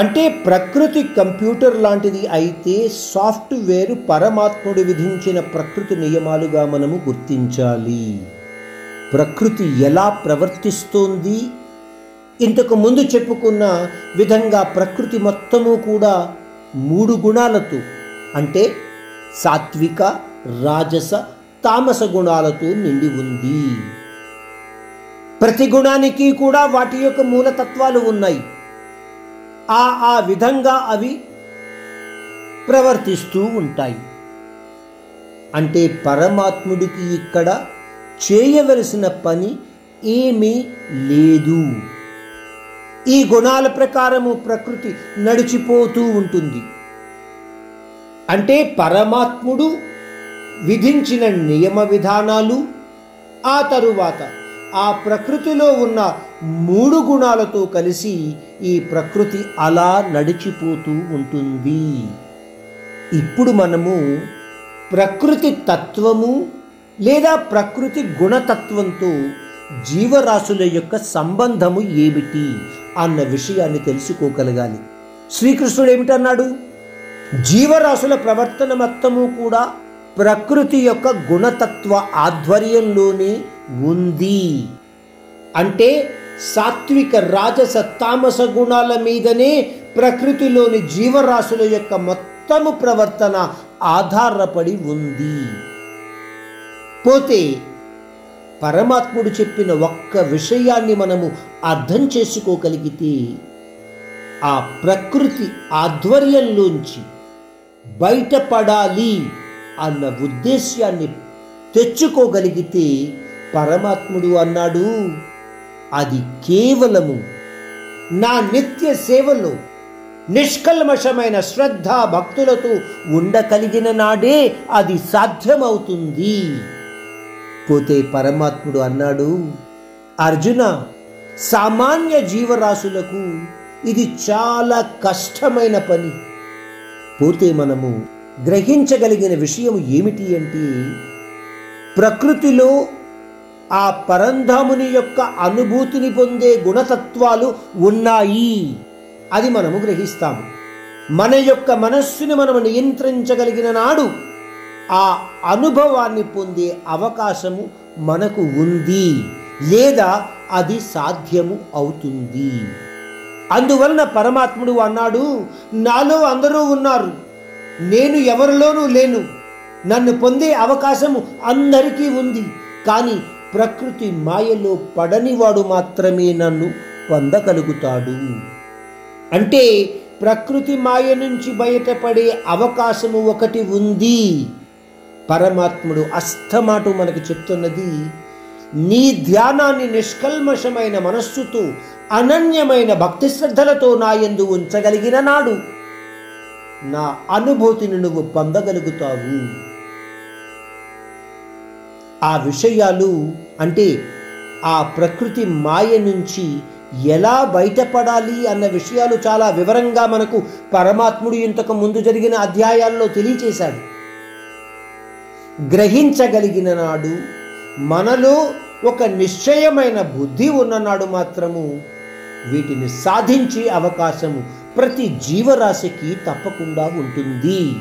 అంటే ప్రకృతి కంప్యూటర్ లాంటిది అయితే సాఫ్ట్వేర్ పరమాత్ముడు విధించిన ప్రకృతి నియమాలుగా మనము గుర్తించాలి. ప్రకృతి ఎలా ప్రవర్తిస్తోంది? ఇంతకు ముందు చెప్పుకున్న విధంగా ప్రకృతి మొత్తము కూడా మూడు గుణాలతో అంటే సాత్విక రాజస తామస గుణాలతో నిండి ఉంది. ప్రతి గుణానికి కూడా వాటి యొక్క మూలతత్వాలు ఉన్నాయి. ఆ ఆ విధంగా అవి ప్రవర్తిస్తూ ఉంటాయి. అంటే పరమాత్ముడికి ఇక్కడ చేయవలసిన పని ఏమీ లేదు. ఈ గుణాల ప్రకారము ప్రకృతి నడిచిపోతూ ఉంటుంది. అంటే పరమాత్ముడు విధించిన నియమ విధానాలు ఆ తరువాత ఆ ప్రకృతిలో ఉన్న మూడు గుణాలతో కలిసి ఈ ప్రకృతి అలా నడిచిపోతూ ఉంటుంది. ఇప్పుడు మనము ప్రకృతి తత్వము లేదా ప్రకృతి గుణతత్వంతో జీవరాశుల యొక్క సంబంధము ఏమిటి అన్న విషయాన్ని తెలుసుకోగలగాలి. శ్రీకృష్ణుడు ఏమిటన్నాడు? జీవరాశుల ప్రవర్తన మొత్తము కూడా ప్రకృతి యొక్క గుణతత్వ ఆధ్వర్యంలోనే ఉంది. అంటే సాత్విక రాజస తామస గుణాల మీదనే ప్రకృతిలోని జీవరాశుల యొక్క మొత్తము ప్రవర్తన ఆధారపడి ఉంది. పోతే పరమాత్ముడు చెప్పిన ఒక్క విషయాన్ని మనము అర్థం చేసుకోగలిగితే ఆ ప్రకృతి ఆధ్వర్యంలోంచి బయటపడాలి అన్న ఉద్దేశ్యాన్ని తెచ్చుకోగలిగితే పరమాత్ముడు అన్నాడు అది కేవలము నా నిత్య సేవలో నిష్కల్మషమైన శ్రద్ధ భక్తులతో ఉండగలిగిన నాడే అది సాధ్యమవుతుంది. పోతే పరమాత్ముడు అన్నాడు అర్జున సామాన్య జీవరాశులకు ఇది చాలా కష్టమైన పని. పోతే మనము గ్రహించగలిగిన విషయం ఏమిటి అంటే ప్రకృతిలో ఆ పరంధాముని యొక్క అనుభూతిని పొందే గుణతత్వాలు ఉన్నాయి. అది మనము గ్రహిస్తాము. మన యొక్క మనస్సుని మనము నియంత్రించగలిగిన నాడు ఆ అనుభవాన్ని పొందే అవకాశము మనకు ఉంది. లేదా అది సాధ్యము అవుతుంది. అందువలన పరమాత్ముడు అన్నాడు నాలో అందరూ ఉన్నారు. నేను ఎవరిలోనూ లేను. నన్ను పొందే అవకాశము అందరికీ ఉంది. కానీ ప్రకృతి మాయలో పడనివాడు మాత్రమే నన్ను పొందగలుగుతాడు. అంటే ప్రకృతి మాయ నుంచి బయటపడే అవకాశము ఒకటి ఉంది. పరమాత్ముడు అస్తమాటు మనకు చెప్తున్నది నీ ధ్యానాన్ని నిష్కల్మషమైన మనస్సుతో అనన్యమైన భక్తి శ్రద్ధలతో నా ఎందు ఉంచగలిగిన నాడు నా అనుభూతిని నువ్వు పొందగలుగుతావు. ఆ విషయాలు అంటే ఆ ప్రకృతి మాయ నుంచి ఎలా బయటపడాలి అన్న విషయాలు చాలా వివరంగా మనకు పరమాత్ముడు ఇంతకు ముందు జరిగిన అధ్యాయాల్లో తెలియచేశాడు. గ్రహించగలిగిన నాడు మనలో ఒక నిశ్చయమైన బుద్ధి ఉన్ననాడు మాత్రము వీటిని సాధించే అవకాశము ప్రతి జీవరాశికి తప్పకుండా ఉంటుంది.